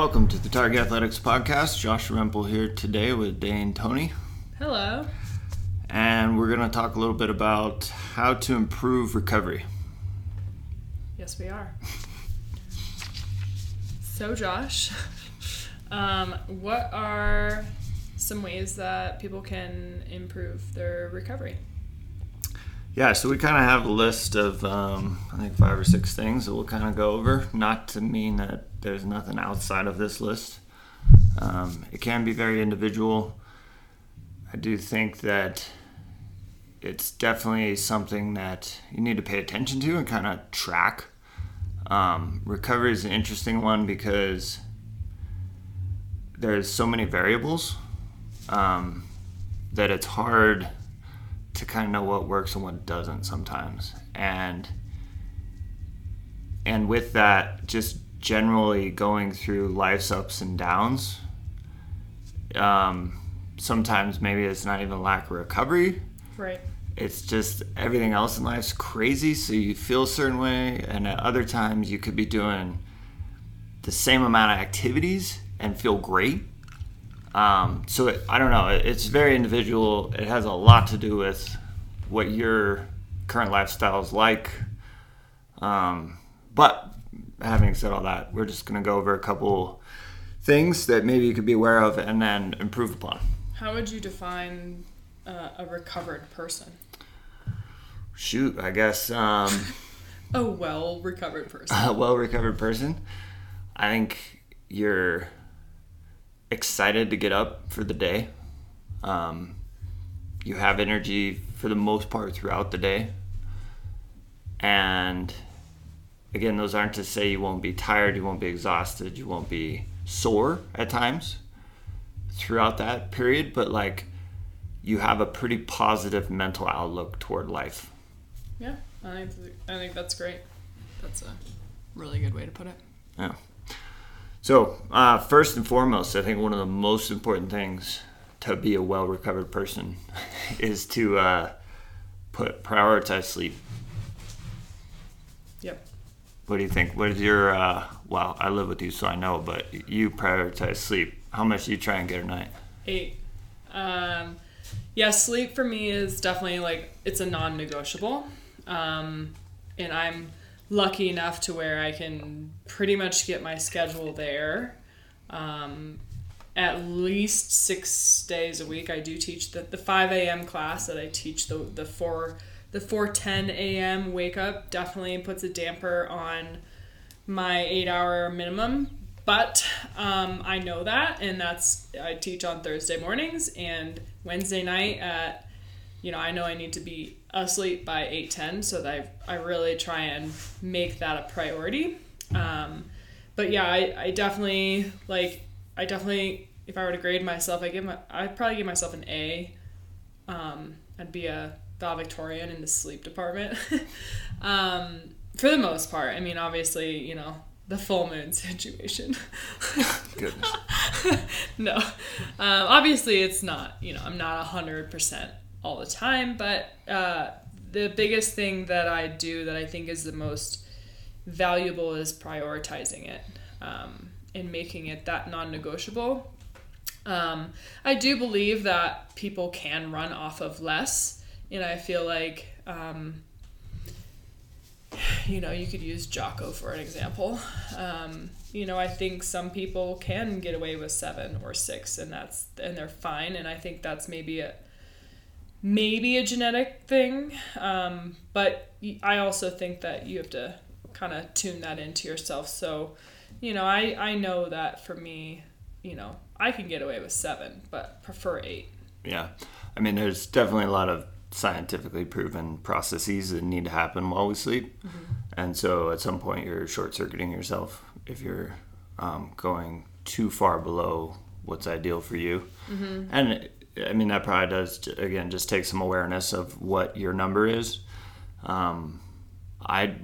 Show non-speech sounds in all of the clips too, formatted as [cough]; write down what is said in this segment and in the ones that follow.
Welcome to the Target Athletics Podcast. Josh Rempel here today with Dane Tony. Hello. And we're going to talk a little bit about how to improve recovery. Yes, we are. so, Josh, um, what are some ways that people can improve their recovery? Yeah, so we kind of have a list of, um, I think, five or six things that we'll kind of go over. Not to mean that there's nothing outside of this list. Um, it can be very individual. I do think that it's definitely something that you need to pay attention to and kind of track. Um, recovery is an interesting one because there's so many variables um, that it's hard to kind of know what works and what doesn't sometimes. And and with that, just generally going through life's ups and downs. Um, sometimes maybe it's not even lack of recovery. Right. It's just everything else in life's crazy, so you feel a certain way, and at other times you could be doing the same amount of activities and feel great. Um, so it, I don't know. It, it's very individual. It has a lot to do with what your current lifestyle is like. Um, but having said all that, we're just going to go over a couple things that maybe you could be aware of and then improve upon. How would you define uh, a recovered person? Shoot, I guess um, [laughs] A well recovered person. [laughs] a well recovered person. I think you're excited to get up for the day. Um, you have energy for the most part throughout the day. And again, those aren't to say you won't be tired, you won't be exhausted, you won't be sore at times throughout that period, but like you have a pretty positive mental outlook toward life. Yeah, I think, I think that's great. That's a really good way to put it. Yeah. So, uh, first and foremost, I think one of the most important things to be a well recovered person [laughs] is to uh, put prioritize sleep. What do you think? What is your uh, well? I live with you, so I know, but you prioritize sleep. How much do you try and get a night? Eight. Um, yeah, sleep for me is definitely like it's a non-negotiable, um, and I'm lucky enough to where I can pretty much get my schedule there. Um, at least six days a week. I do teach the, the 5 a.m. class that I teach the the four the 4:10 a.m. wake up definitely puts a damper on my eight hour minimum. But um, I know that, and that's I teach on Thursday mornings and Wednesday night at you know I know I need to be asleep by 8:10, so that I I really try and make that a priority. Um, but yeah, I, I definitely like I definitely if I were to grade myself, I give my I'd probably give myself an A. Um, I'd be a valedictorian in the sleep department. [laughs] um, for the most part, I mean, obviously, you know, the full moon [laughs] situation. [laughs] Goodness. no, um, obviously, it's not. You know, I'm not hundred percent all the time, but uh, the biggest thing that I do that I think is the most valuable is prioritizing it um, and making it that non-negotiable. Um, I do believe that people can run off of less, and I feel like, um, you know, you could use Jocko for an example. Um, you know, I think some people can get away with seven or six, and that's and they're fine. And I think that's maybe a maybe a genetic thing, um, but I also think that you have to kind of tune that into yourself. So, you know, I I know that for me, you know, I can get away with seven, but prefer eight. Yeah. I mean, there's definitely a lot of scientifically proven processes that need to happen while we sleep. And so at some point, you're short circuiting yourself if you're um, going too far below what's ideal for you. And I mean, that probably does, again, just take some awareness of what your number is. Um, I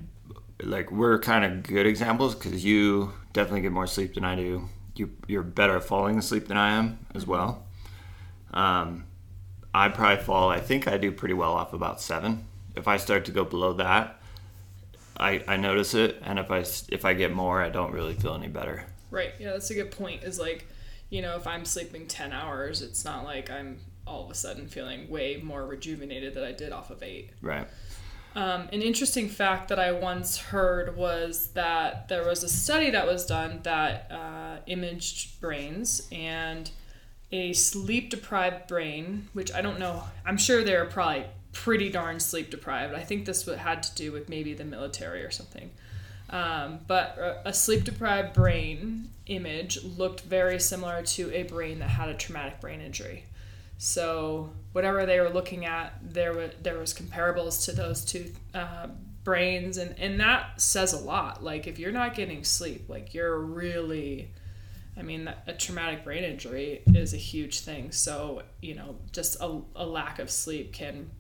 like, we're kind of good examples because you definitely get more sleep than I do. You, you're better at falling asleep than I am as well. Um, I probably fall. I think I do pretty well off about seven. If I start to go below that, I, I notice it, and if I if I get more, I don't really feel any better. Right. Yeah, that's a good point. Is like, you know, if I'm sleeping 10 hours, it's not like I'm all of a sudden feeling way more rejuvenated than I did off of eight. Right. Um, an interesting fact that I once heard was that there was a study that was done that uh, imaged brains and a sleep deprived brain, which I don't know, I'm sure they're probably pretty darn sleep deprived. I think this had to do with maybe the military or something. Um, but a sleep deprived brain image looked very similar to a brain that had a traumatic brain injury. So whatever they were looking at, there was there was comparables to those two uh, brains, and and that says a lot. Like if you're not getting sleep, like you're really, I mean, a traumatic brain injury is a huge thing. So you know, just a, a lack of sleep can,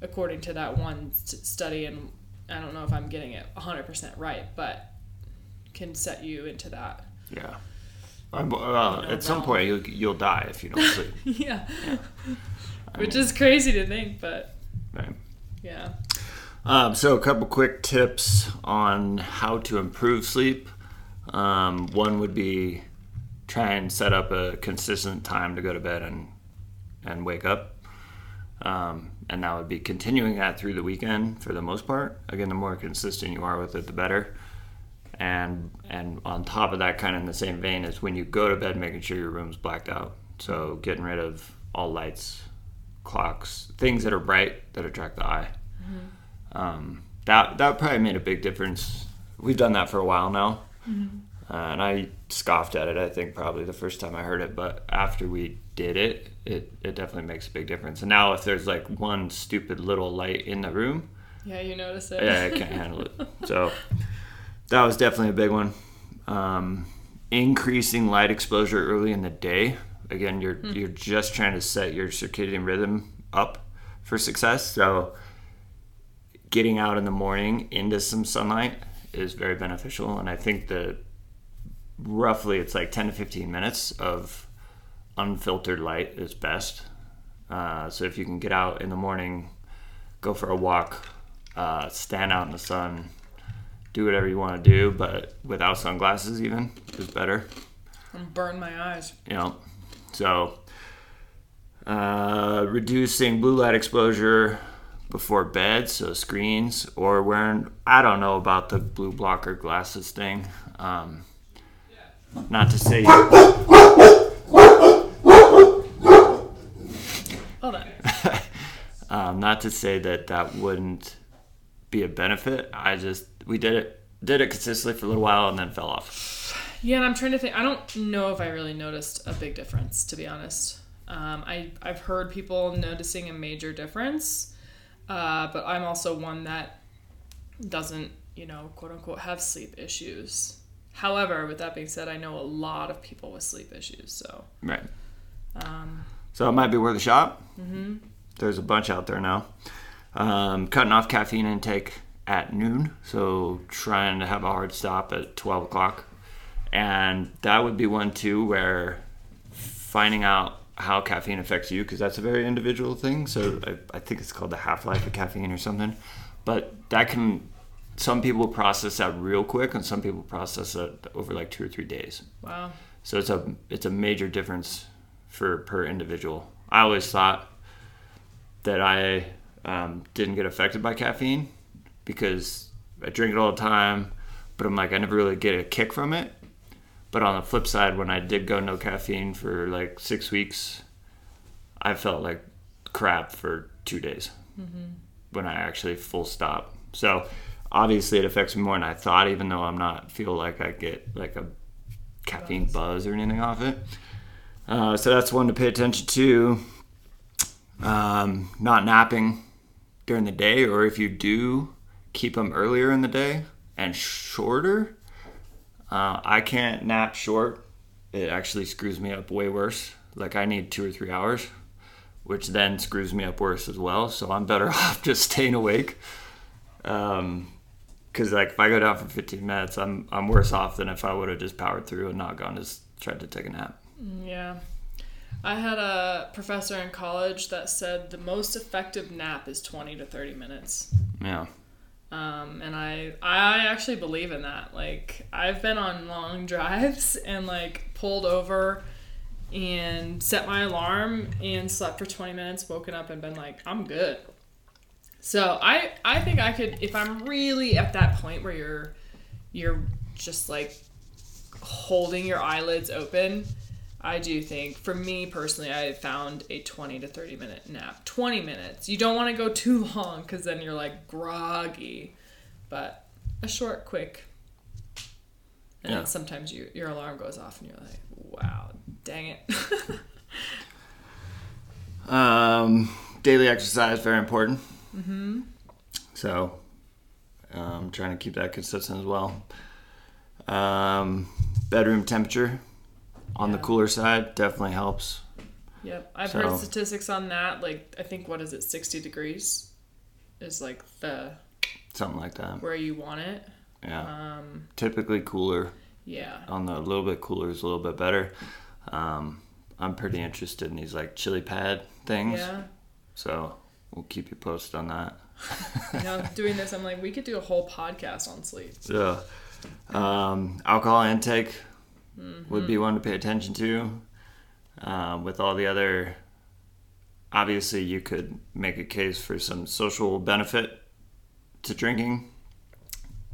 according to that one study, and I don't know if I'm getting it 100% right, but can set you into that. Yeah. Well, at some point you'll, you'll die if you don't [laughs] sleep. yeah. yeah. [laughs] Which mean, is crazy to think, but right. yeah. Um, so a couple quick tips on how to improve sleep. Um, one would be try and set up a consistent time to go to bed and and wake up. Um, and that would be continuing that through the weekend for the most part. Again, the more consistent you are with it, the better and and on top of that kind of in the same vein is when you go to bed making sure your room's blacked out so getting rid of all lights clocks things that are bright that attract the eye mm-hmm. um, that that probably made a big difference we've done that for a while now mm-hmm. uh, and i scoffed at it i think probably the first time i heard it but after we did it it, it definitely makes a big difference and now if there's like one stupid little light in the room yeah you notice it yeah i can't handle it so that was definitely a big one. Um, increasing light exposure early in the day. Again, you're mm. you're just trying to set your circadian rhythm up for success. So, getting out in the morning into some sunlight is very beneficial, and I think that roughly it's like 10 to 15 minutes of unfiltered light is best. Uh, so if you can get out in the morning, go for a walk, uh, stand out in the sun, do whatever you want to do, but without sunglasses even is better. And burn my eyes. You know, so uh, reducing blue light exposure before bed, so screens or wearing. I don't know about the blue blocker glasses thing. Um, not to say. Hold on. [laughs] um, not to say that that wouldn't be a benefit. I just we did it did it consistently for a little while and then fell off. Yeah, and I'm trying to think. I don't know if I really noticed a big difference, to be honest. Um, I I've heard people noticing a major difference, uh, but I'm also one that doesn't, you know, quote unquote, have sleep issues. However, with that being said, I know a lot of people with sleep issues. So right. Um, so it might be worth a shot. Mm-hmm. There's a bunch out there now. Um, cutting off caffeine intake at noon, so trying to have a hard stop at 12 o'clock. And that would be one too where finding out how caffeine affects you, because that's a very individual thing. So I, I think it's called the half life of caffeine or something. But that can, some people process that real quick, and some people process it over like two or three days. Wow. So it's a it's a major difference for per individual. I always thought that I um, didn't get affected by caffeine because I drink it all the time, but I'm like I never really get a kick from it. But on the flip side, when I did go no caffeine for like six weeks, I felt like crap for two days mm-hmm. when I actually full stop. So obviously it affects me more than I thought, even though I'm not feel like I get like a caffeine buzz, buzz or anything off it. Uh, so that's one to pay attention to. Um, not napping during the day, or if you do, keep them earlier in the day and shorter. Uh, I can't nap short. It actually screws me up way worse. Like I need two or three hours, which then screws me up worse as well. So I'm better [laughs] off just staying awake. Um, because like if I go down for 15 minutes, I'm I'm worse off than if I would have just powered through and not gone just tried to take a nap. Yeah. I had a professor in college that said the most effective nap is 20 to 30 minutes. Yeah. Um, and I I actually believe in that. Like I've been on long [laughs] drives and like pulled over and set my alarm and slept for 20 minutes, woken up and been like, I'm good. So I I think I could if I'm really at that point where you're you're just like holding your eyelids open, I do think for me personally I found a 20 to 30 minute nap. 20 minutes. You don't want to go too long cuz then you're like groggy. But a short quick and Yeah. then sometimes you, your alarm goes off and you're like, wow, dang it. [laughs] Um, daily exercise very important. Mm-hmm. So, um, trying to keep that consistent as well. Um, bedroom temperature on the cooler side definitely helps. Yep, I've So- heard statistics on that. Like, I think what is it, sixty degrees, is like the Something like that. where you want it. Yeah. Um, Typically cooler yeah, on the a little bit cooler is a little bit better. Um, I'm pretty interested in these like chili pad things. yeah. So we'll keep you posted on that. [laughs] You know, doing this, I'm like, we could do a whole podcast on sleep. Yeah. Um, alcohol intake would be one to pay attention to. Um, with all the other, obviously, you could make a case for some social benefit to drinking.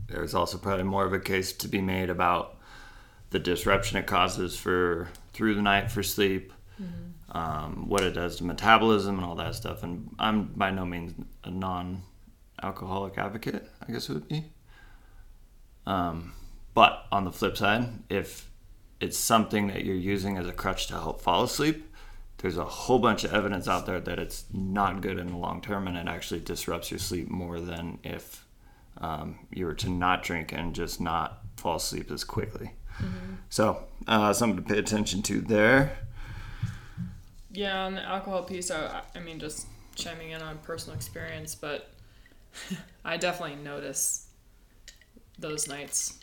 There's also probably more of a case to be made about the disruption it causes for through the night for sleep, um, what it does to metabolism and all that stuff. And I'm by no means a non-alcoholic advocate. I guess it would be. Um, but on the flip side, if it's something that you're using as a crutch to help fall asleep, there's a whole bunch of evidence out there that it's not good in the long term and it actually disrupts your sleep more than if um, you were to not drink and just not fall asleep as quickly. So, uh, something to pay attention to there. Yeah, on the alcohol piece, I, I mean, just chiming in on personal experience, but [laughs] I definitely notice those nights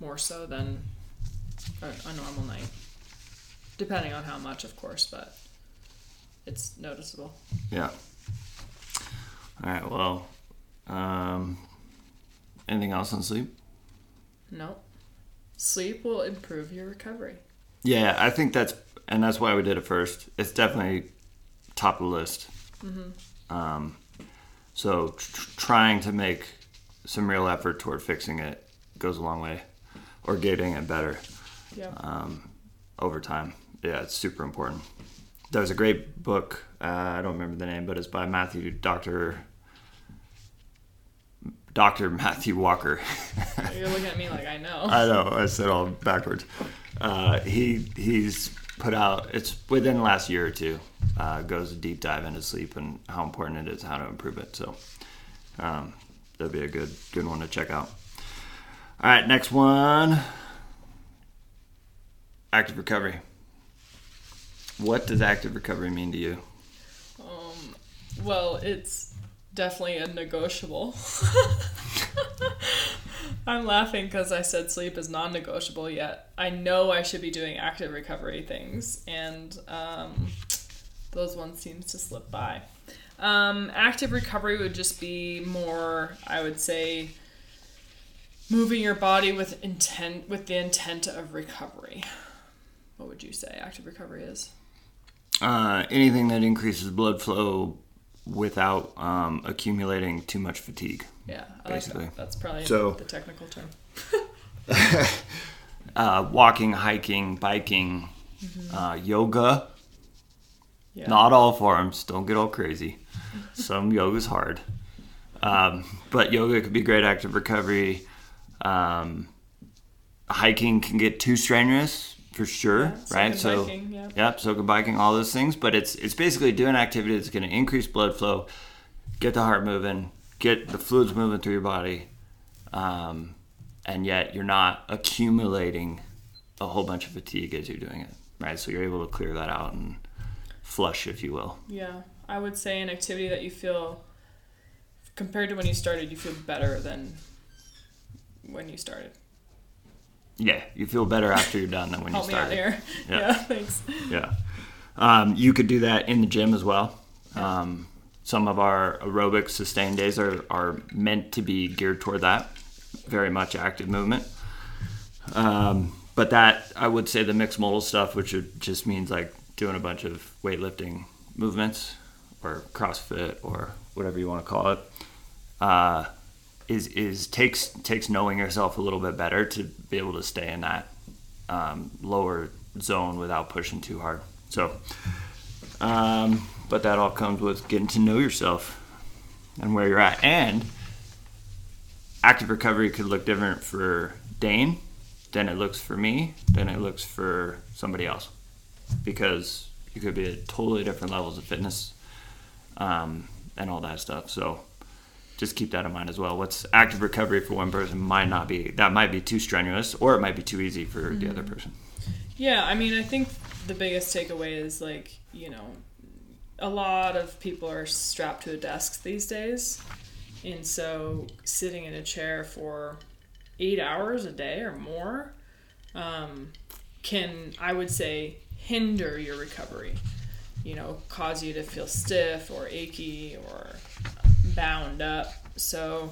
more so than a, a normal night. Depending on how much, of course, but it's noticeable. Yeah. All right. Well, um, anything else on sleep? No. Sleep will improve your recovery. Yeah, I think that's and that's why we did it first. It's definitely top of the list. Mhm. Um, so tr- trying to make some real effort toward fixing it goes a long way, or getting it better Yeah. um, over time. Yeah, it's super important. There's a great book. Uh, I don't remember the name, but it's by Matthew Doctor Doctor Matthew Walker. [laughs] You're looking at me like I know. I know. I said all backwards. Uh, he he's put out. It's within the last year or two. Uh, goes a deep dive into sleep and how important it is, how to improve it. So um, that'd be a good good one to check out. All right, next one. Active recovery. What does active recovery mean to you? Um, well, it's definitely a negotiable. [laughs] I'm laughing because I said sleep is non negotiable, yet I know I should be doing active recovery things, and um, those ones seems to slip by. Um, active recovery would just be more, I would say, moving your body with intent, with the intent of recovery. What would you say active recovery is? Uh, anything that increases blood flow without um, accumulating too much fatigue. Yeah, I Basically. like that. That's probably So- the technical term. [laughs] uh, walking, hiking, biking, uh, yoga. Yeah. Not all forms. Don't get all crazy. [laughs] Some yoga's hard. Um, but yoga could be great active recovery. Um, hiking can get too strenuous for sure, Yeah, so right? so, biking, yeah. yep, so can biking, all those things. But it's it's basically doing activity that's going to increase blood flow, get the heart moving, get the fluids moving through your body, um, and yet you're not accumulating a whole bunch of fatigue as you're doing it, right? So you're able to clear that out and flush, if you will. Yeah, I would say an activity that you feel, compared to when you started, you feel better than when you started. Yeah, you feel better after you're done than when Help you me out here. Yeah. Yeah, thanks. Yeah. Um, you could do that in the gym as well. Um, some of our aerobic sustained days are, are meant to be geared toward that, very much active movement. Um, but that I would say the mixed modal stuff, which just means like doing a bunch of weightlifting movements or CrossFit or whatever you want to call it, uh, is is takes takes knowing yourself a little bit better to be able to stay in that um, lower zone without pushing too hard. So, um, but that all comes with getting to know yourself and where you're at. And active recovery could look different for Dane than it looks for me, than it looks for somebody else, because you could be at totally different levels of fitness um, and all that stuff. So just keep that in mind as well. What's active recovery for one person might not be that might be too strenuous, or it might be too easy for mm-hmm. the other mm-hmm. person. Yeah, I mean, I think the biggest takeaway is like you know, a lot of people are strapped to a desk these days, and so sitting in a chair for eight hours a day or more um, can, I would say, hinder your recovery. You know, cause you to feel stiff or achy or bound up. So,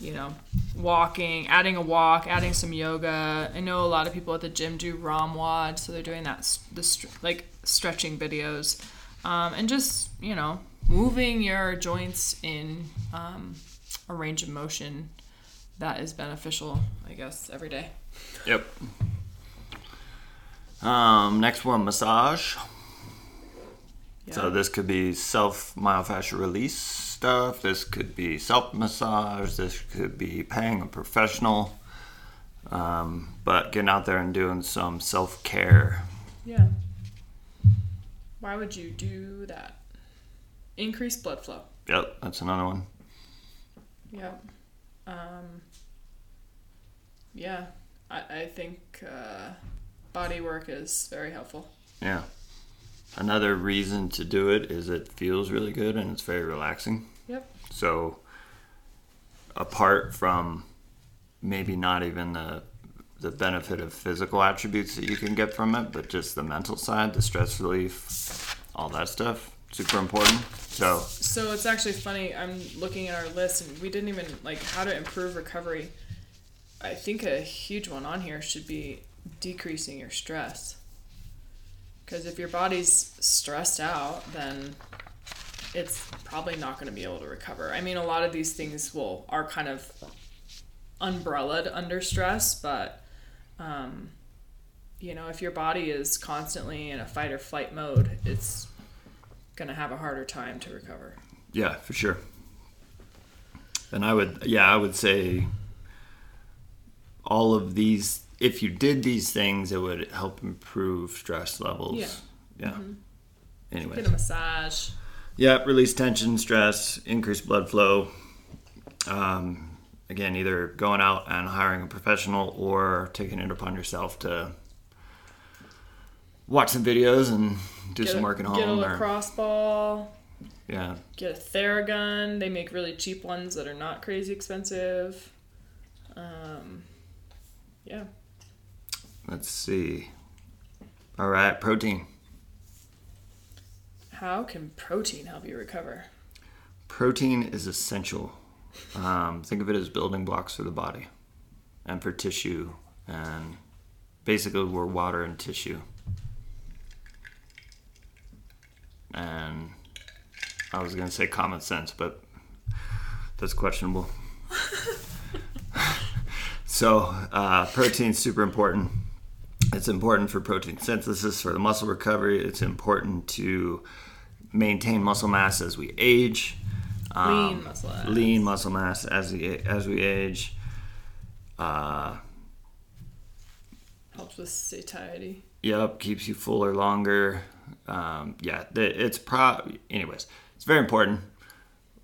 you know, walking, adding a walk, adding some yoga. I know a lot of people at the gym do ROMWOD, so they're doing that, the like stretching videos, um, and just you know, moving your joints in um, a range of motion that is beneficial, I guess, every day. Yep. Um, next one, massage. Yeah. So this could be self myofascial release stuff. This could be self massage. This could be paying a professional. Um, but getting out there and doing some self care. Yeah. Why would you do that? Increase blood flow. Yep, that's another one. Yep. Um, yeah, I, I think uh, body work is very helpful. Yeah. Another reason to do it is it feels really good and it's very relaxing. Yep. So, apart from maybe not even the the benefit of physical attributes that you can get from it, but just the mental side, the stress relief, all that stuff, super important. So So it's actually funny. I'm looking at our list and we didn't even like how to improve recovery. I think a huge one on here should be decreasing your stress. Cuz if your body's stressed out, then it's probably not going to be able to recover. I mean, a lot of these things will are kind of umbrellaed under stress, but um, you know, if your body is constantly in a fight or flight mode, it's going to have a harder time to recover. Yeah, for sure. And I would, yeah, I would say all of these, if you did these things, it would help improve stress levels. Yeah. Yeah. Mm-hmm. Anyway. Get a massage. Yeah, release tension, stress, increase blood flow. Um, again, either going out and hiring a professional or taking it upon yourself to watch some videos and do get some work at home. Get a lacrosse or, ball. Yeah. Get a Theragun. They make really cheap ones that are not crazy expensive. Um, yeah. Let's see. All right, protein. How can protein help you recover? Protein is essential. Um, think of it as building blocks for the body and for tissue. And basically, we're water and tissue. and I was going to say common sense, but that's questionable. [laughs] so, uh, protein's super important. It's important for protein synthesis for the muscle recovery. It's important to maintain muscle mass as we age. Um, lean muscle mass. Lean muscle mass as we as we age. Uh, Helps with satiety. Yep, keeps you fuller longer um, yeah, it's pro. Anyways, it's very important.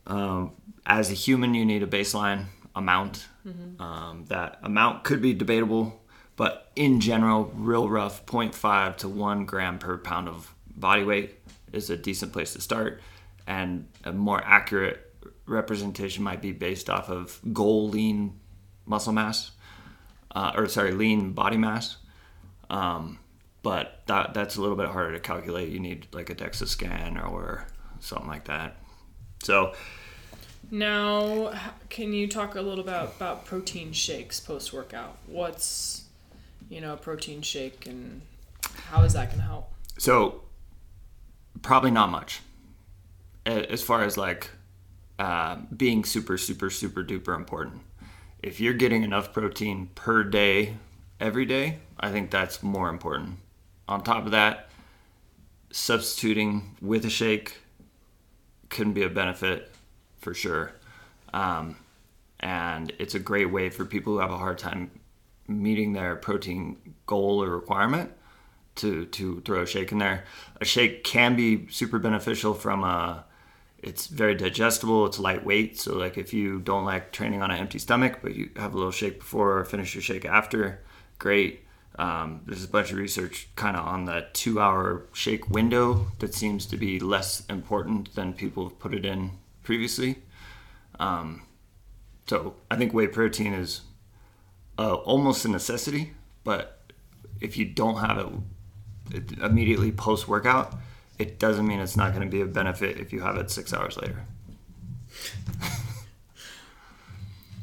Um, as a human, you need a baseline amount. Mm-hmm. Um, that amount could be debatable, but in general, real rough, 0.5 to 1 gram per pound of body weight is a decent place to start. And a more accurate representation might be based off of goal lean muscle mass, uh, or sorry, lean body mass. Um, but that that's a little bit harder to calculate. You need like a DEXA scan or something like that. So Now, can you talk a little about about protein shakes post workout? What's you know a protein shake and how is that going to help? So, probably not much. As far as like uh, being super, super, super duper important. If you're getting enough protein per day, every day, I think that's more important. On top of that, substituting with a shake can be a benefit for sure. Um, and it's a great way for people who have a hard time meeting their protein goal or requirement to to throw a shake in there. A shake can be super beneficial from a it's very digestible, it's lightweight, so like if you don't like training on an empty stomach but you have a little shake before or finish your shake after, great. Um, there's a bunch of research kind of on the two hour shake window that seems to be less important than people have put it in previously. Um, so I think whey protein is uh, almost a necessity, but if you don't have it- immediately post workout, it doesn't mean it's not going to be a benefit if you have it six hours later.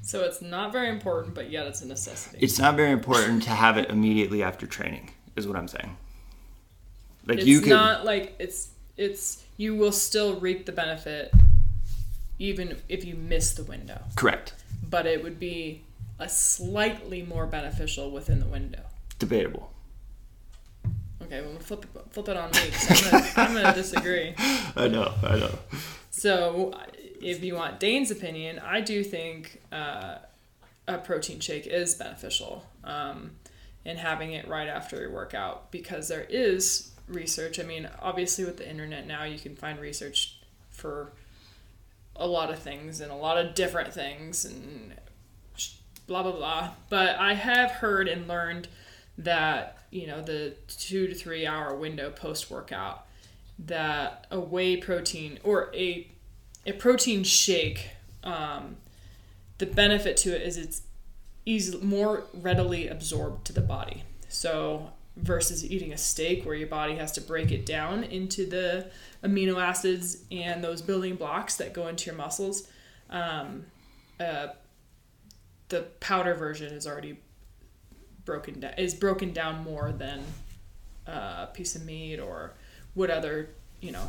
So it's not very important, but yet it's a necessity. It's not very important to have it immediately after training, is what I'm saying. Like it's you could, not like it's it's you will still reap the benefit even if you miss the window, correct, but it would be a slightly more beneficial within the window. debatable. Okay, well flip it, flip it on me. I'm gonna, I'm gonna [laughs] disagree. I know, I know. So, if you want Dane's opinion, I do think uh, a protein shake is beneficial um, in having it right after your workout because there is research. I mean, obviously, with the internet now, you can find research for a lot of things and a lot of different things and blah blah blah. But I have heard and learned that you know the two to three hour window post workout that a whey protein or a a protein shake um, the benefit to it is it's easy more readily absorbed to the body. So versus eating a steak where your body has to break it down into the amino acids and those building blocks that go into your muscles um, uh, the powder version is already broken down is broken down more than uh, a piece of meat or what other you know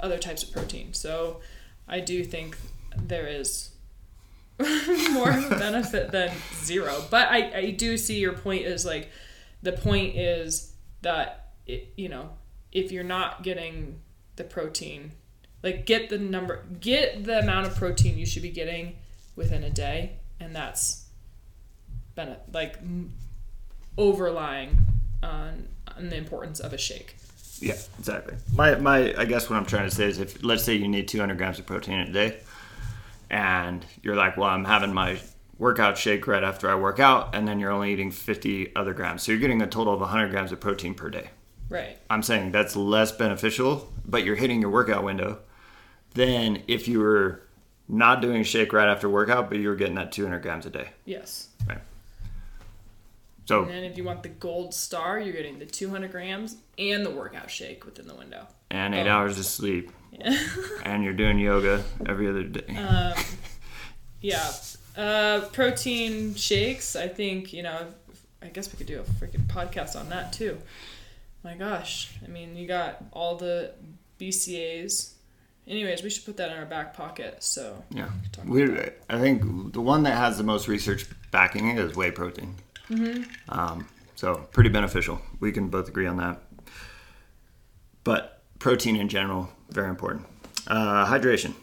other types of protein. So i do think there is [laughs] more benefit than zero. But I, I do see your point is like the point is that it, you know if you're not getting the protein like get the number get the amount of protein you should be getting within a day and that's been like overlying on, on the importance of a shake Yeah, exactly. My, my, I guess what I'm trying to say is if, let's say you need 200 grams of protein a day, and you're like, well, I'm having my workout shake right after I work out, and then you're only eating 50 other grams. So you're getting a total of 100 grams of protein per day. right I'm saying that's less beneficial, but you're hitting your workout window than if you were not doing a shake right after workout, but you were getting that 200 grams a day. yes Right. So and then if you want the gold star you're getting the 200 grams and the workout shake within the window and eight Oh. hours of sleep, and you're doing yoga every other day. um, yeah uh, protein shakes i think you know i guess we could do a freaking podcast on that too my gosh i mean you got all the BCAAs anyways we should put that in our back pocket so Yeah, we. I think the one that has the most research backing it is whey protein. Mm-hmm. Um, so pretty beneficial. We can both agree on that. But protein in general, very important. Uh, hydration.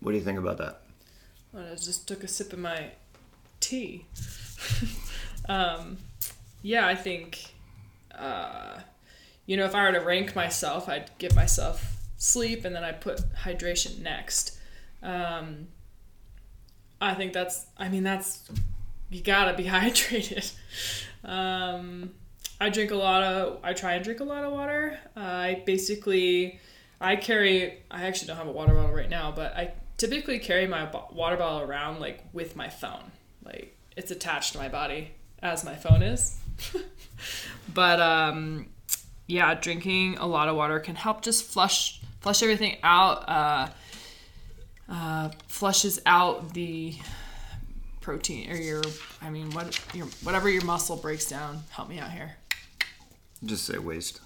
What do you think about that? Well, I just took a sip of my tea. [laughs] um, yeah, I think, uh, you know, if I were to rank myself, I'd give myself sleep and then I'd put hydration next. Um, I think that's, I mean, that's, you gotta be [laughs] hydrated. Um, I drink a lot of, I try and drink a lot of water. Uh, I basically, I carry, I actually don't have a water bottle right now, but I typically carry my water bottle around like with my phone. Like it's attached to my body as my phone is. [laughs] but um, yeah, drinking a lot of water can help just flush flush everything out. Uh, uh, flushes out the protein or your I mean what your whatever your muscle breaks down. Help me out here. Just say waste,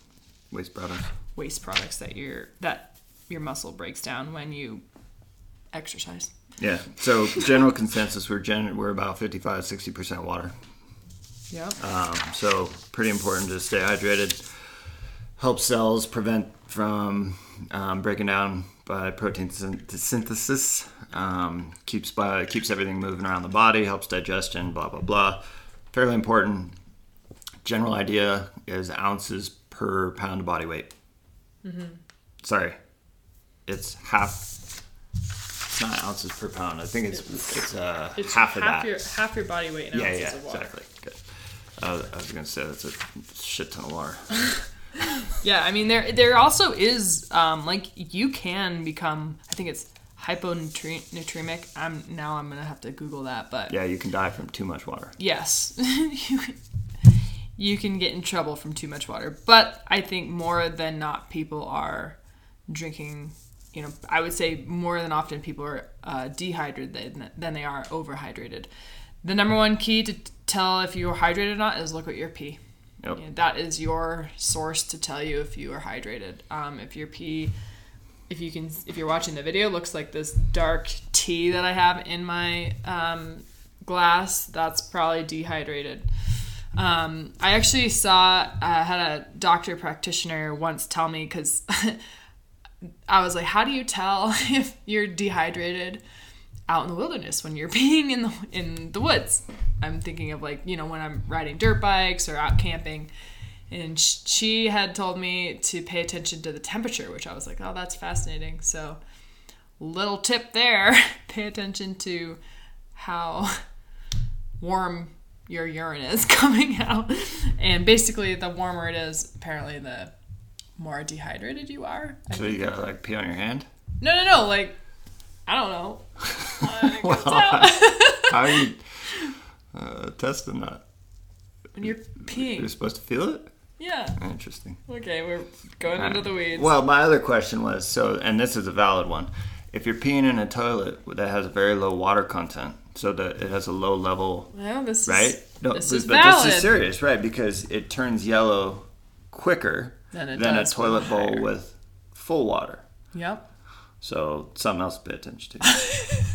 waste products. Waste products that your that your muscle breaks down when you exercise. Yeah. So general consensus, we're gen- we're about 55, 60 percent water. Yep. Um, so pretty important to stay hydrated. Help cells prevent from um, breaking down by protein synthesis. Um, keeps by keeps everything moving around the body. Helps digestion. Blah blah blah. Fairly important. General idea is ounces per pound of body weight. Mm-hmm. Sorry, it's half. It's not ounces per pound. I think it's it's, uh, It's half of that. your half your body weight in Yeah, ounces yeah, of water. exactly. Good. Uh, I was gonna say that's a shit ton of water. [laughs] Yeah, I mean there there also is um, like you can become I think it's hyponatremic. I'm now I'm gonna have to Google that, but Yeah, you can die from too much water. yes, you [laughs] can, you can get in trouble from too much water. But I think more than not, people are drinking. You know, I would say more than often people are uh, dehydrated than, than they are overhydrated. The number one key to tell if you're hydrated or not is look at your pee. Yep. Yeah, that is your source to tell you if you are hydrated. Um, if your pee, if you can, if you're watching the video, looks like this dark tea that I have in my um, glass. That's probably dehydrated. Um, I actually saw, I had a doctor practitioner once tell me because [laughs] I was like, how do you tell [laughs] if you're dehydrated out in the wilderness when you're [laughs] being in the in the woods? I'm thinking of like you know when I'm riding dirt bikes or out camping, and she had told me to pay attention to the temperature, which I was like, oh, that's fascinating. So, little tip there: [laughs] pay attention to how [laughs] warm your urine is [laughs] coming out, and basically, the warmer it is, apparently, the more dehydrated you are. I So you gotta like pee on your hand. no, no, no. Like, I don't know. Well, how are you uh, testing that? When you're peeing. You're supposed to feel it. Yeah. Interesting. Okay, we're going into the weeds. Well, my other question was so, and this is a valid one. If you're peeing in a toilet that has a very low water content, so that it has a low level, Well, this right? is No, this but, is but valid. this is serious, right? Because it turns yellow quicker Than than a toilet bowl higher. with full water. Yep. So something else to pay attention to. [laughs]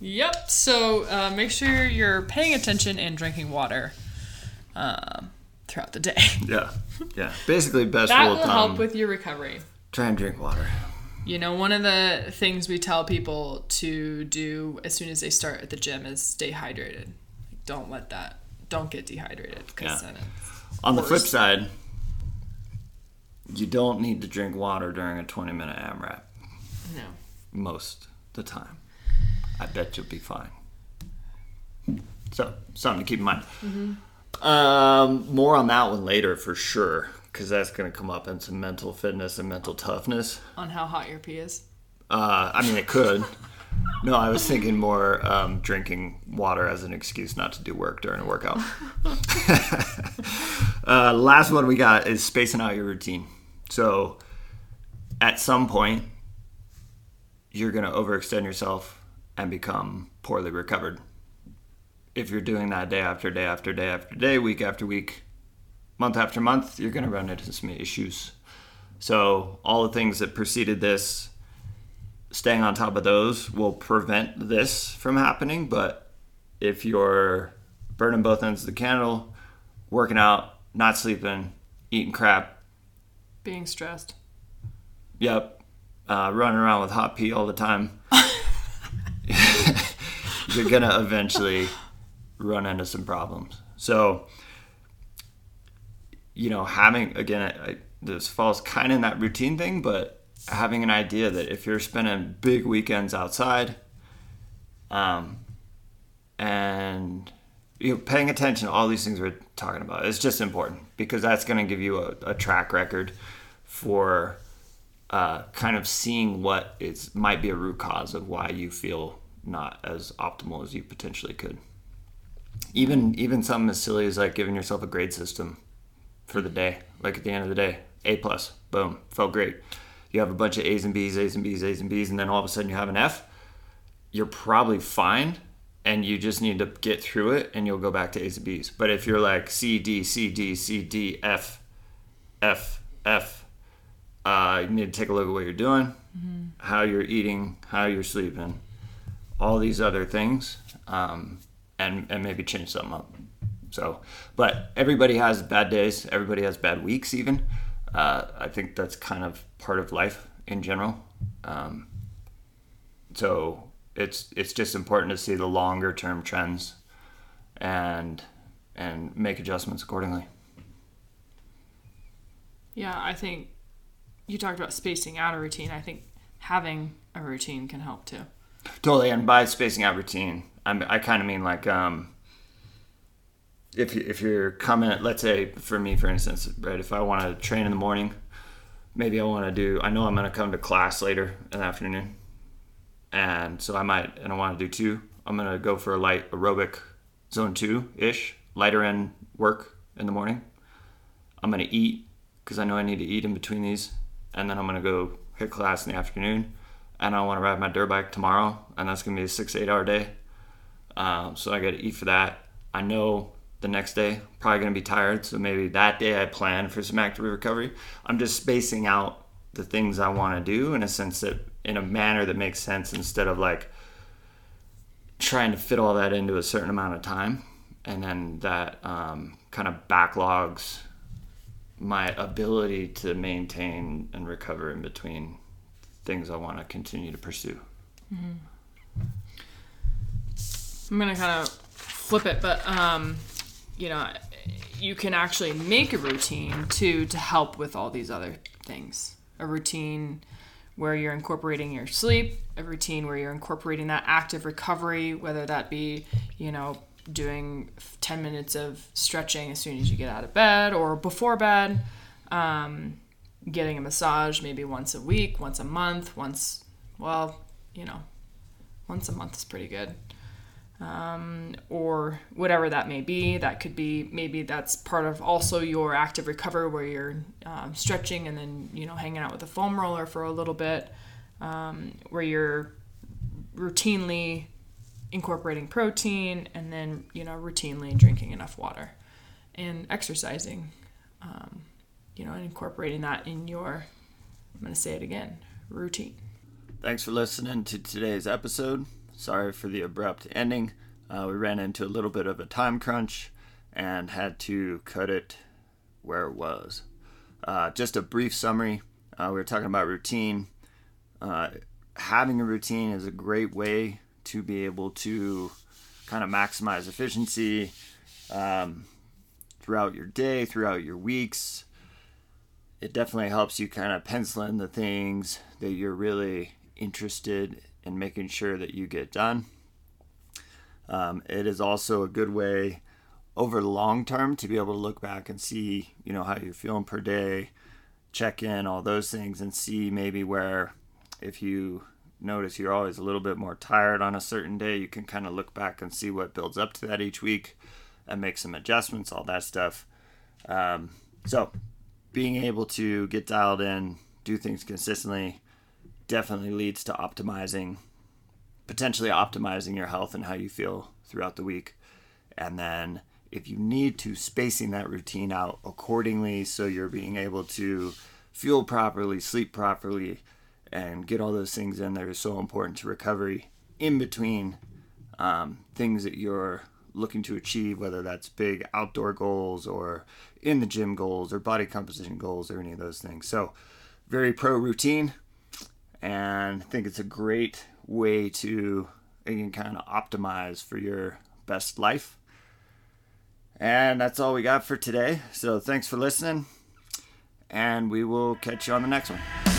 Yep. So uh, make sure you're paying attention and drinking water um, throughout the day. [laughs] yeah, yeah. Basically, best That rule will of thumb: help with your recovery. try and drink water. You know, one of the things we tell people to do as soon as they start at the gym is stay hydrated. Don't let that. Don't get dehydrated because Yeah. then it's On the flip side, you don't need to drink water during a 20 minute AMRAP no. most the time. I bet you'll be fine. So, something to keep in mind. Um, more on that one later for sure, because that's going to come up in some mental fitness and mental toughness. On how hot your pee is. Uh, I mean, it could. No, I was thinking more um, drinking water as an excuse not to do work during a workout. [laughs] uh, last one we got is spacing out your routine. So, at some point, you're going to overextend yourself and become poorly recovered. If you're doing that day after day after day after day, week after week, month after month, you're going to run into some issues. So, all the things that preceded this, staying on top of those will prevent this from happening. But if you're burning both ends of the candle, working out, not sleeping, eating crap, Being stressed. yep, uh, running around with hot pee all the time, [laughs] [laughs] you're gonna eventually run into some problems. So, you know, having again, I, this falls kind of in that routine thing, but having an idea that if you're spending big weekends outside, um, and you know, paying attention to all these things we're talking about, it's just important because that's going to give you a, a track record for uh, kind of seeing what is might be a root cause of why you feel not as optimal as you potentially could. Even even something as silly as like giving yourself a grade system for the day. Like at the end of the day, A plus, boom, felt great. you have a bunch of A's and B's, A's and B's, A's and B's, and then all of a sudden you have an F, you're probably fine and you just need to get through it and you'll go back to A's and B's. But if you're like C, D, C, D, C, D, F, F, F, uh, you need to take a look at what you're doing, mm-hmm. how you're eating, how you're sleeping, all these other things, um, and, and maybe change something up. So, but everybody has bad days, everybody has bad weeks, even. Uh, I think that's kind of part of life in general. Um, so it's it's just important to see the longer term trends and and make adjustments accordingly. Yeah, I think you talked about spacing out a routine. I think having a routine can help too. Totally, and by spacing out routine, I'm, I kind of mean like um, if you, if you're coming, let's say for me, for instance, right, if I want to train in the morning, maybe I want to do. I know I'm going to come to class later in the afternoon and so I might and I want to do two. I'm gonna go for a light aerobic zone two ish, lighter end work in the morning. I'm gonna eat because I know I need to eat in between these, and then I'm gonna go hit class in the afternoon, and I want to ride my dirt bike tomorrow, and that's gonna be a six eight hour day. Um, so I got to eat for that. I know the next day probably gonna be tired, so maybe that day I plan for some active recovery. I'm just spacing out the things I want to do in a sense that in a manner that makes sense instead of like trying to fit all that into a certain amount of time and then that um, kind of backlogs my ability to maintain and recover in between things I want to continue to pursue. Mm-hmm. I'm gonna kind of flip it, but um, you know, you can actually make a routine to to help with all these other things. A routine where you're incorporating your sleep, a routine where you're incorporating that active recovery, whether that be, you know, doing 10 minutes of stretching as soon as you get out of bed or before bed, um, getting a massage maybe once a week, once a month, once, well, you know, once a month is pretty good um, or whatever that may be. That could be maybe that's part of also your active recovery where you're um, stretching and then you know hanging out with a foam roller for a little bit, um, where you're routinely incorporating protein and then you know routinely drinking enough water and exercising. Um, you know, and incorporating that in your, I'm going to say it again, routine. Thanks for listening to today's episode. Sorry for the abrupt ending. Uh, we ran into a little bit of a time crunch and had to cut it where it was. Uh, just a brief summary uh, we were talking about routine. Uh, having a routine is a great way to be able to kind of maximize efficiency um, throughout your day, throughout your weeks. It definitely helps you kind of pencil in the things that you're really interested and making sure that you get done. Um, it is also a good way over the long term to be able to look back and see, you know, how you're feeling per day, check in, all those things, and see maybe where if you notice you're always a little bit more tired on a certain day, you can kind of look back and see what builds up to that each week and make some adjustments, all that stuff. Um, so, being able to get dialed in, do things consistently, definitely leads to optimizing, potentially optimizing your health and how you feel throughout the week. And then if you need to, spacing that routine out accordingly so you're being able to fuel properly, sleep properly, and get all those things in that are so important to recovery in between um, things that you're looking to achieve, whether that's big outdoor goals or in the gym goals or body composition goals or any of those things. So, very pro routine and I think it's a great way to again kind of optimize for your best life. And that's all we got for today. So thanks for listening, and we will catch you on the next one.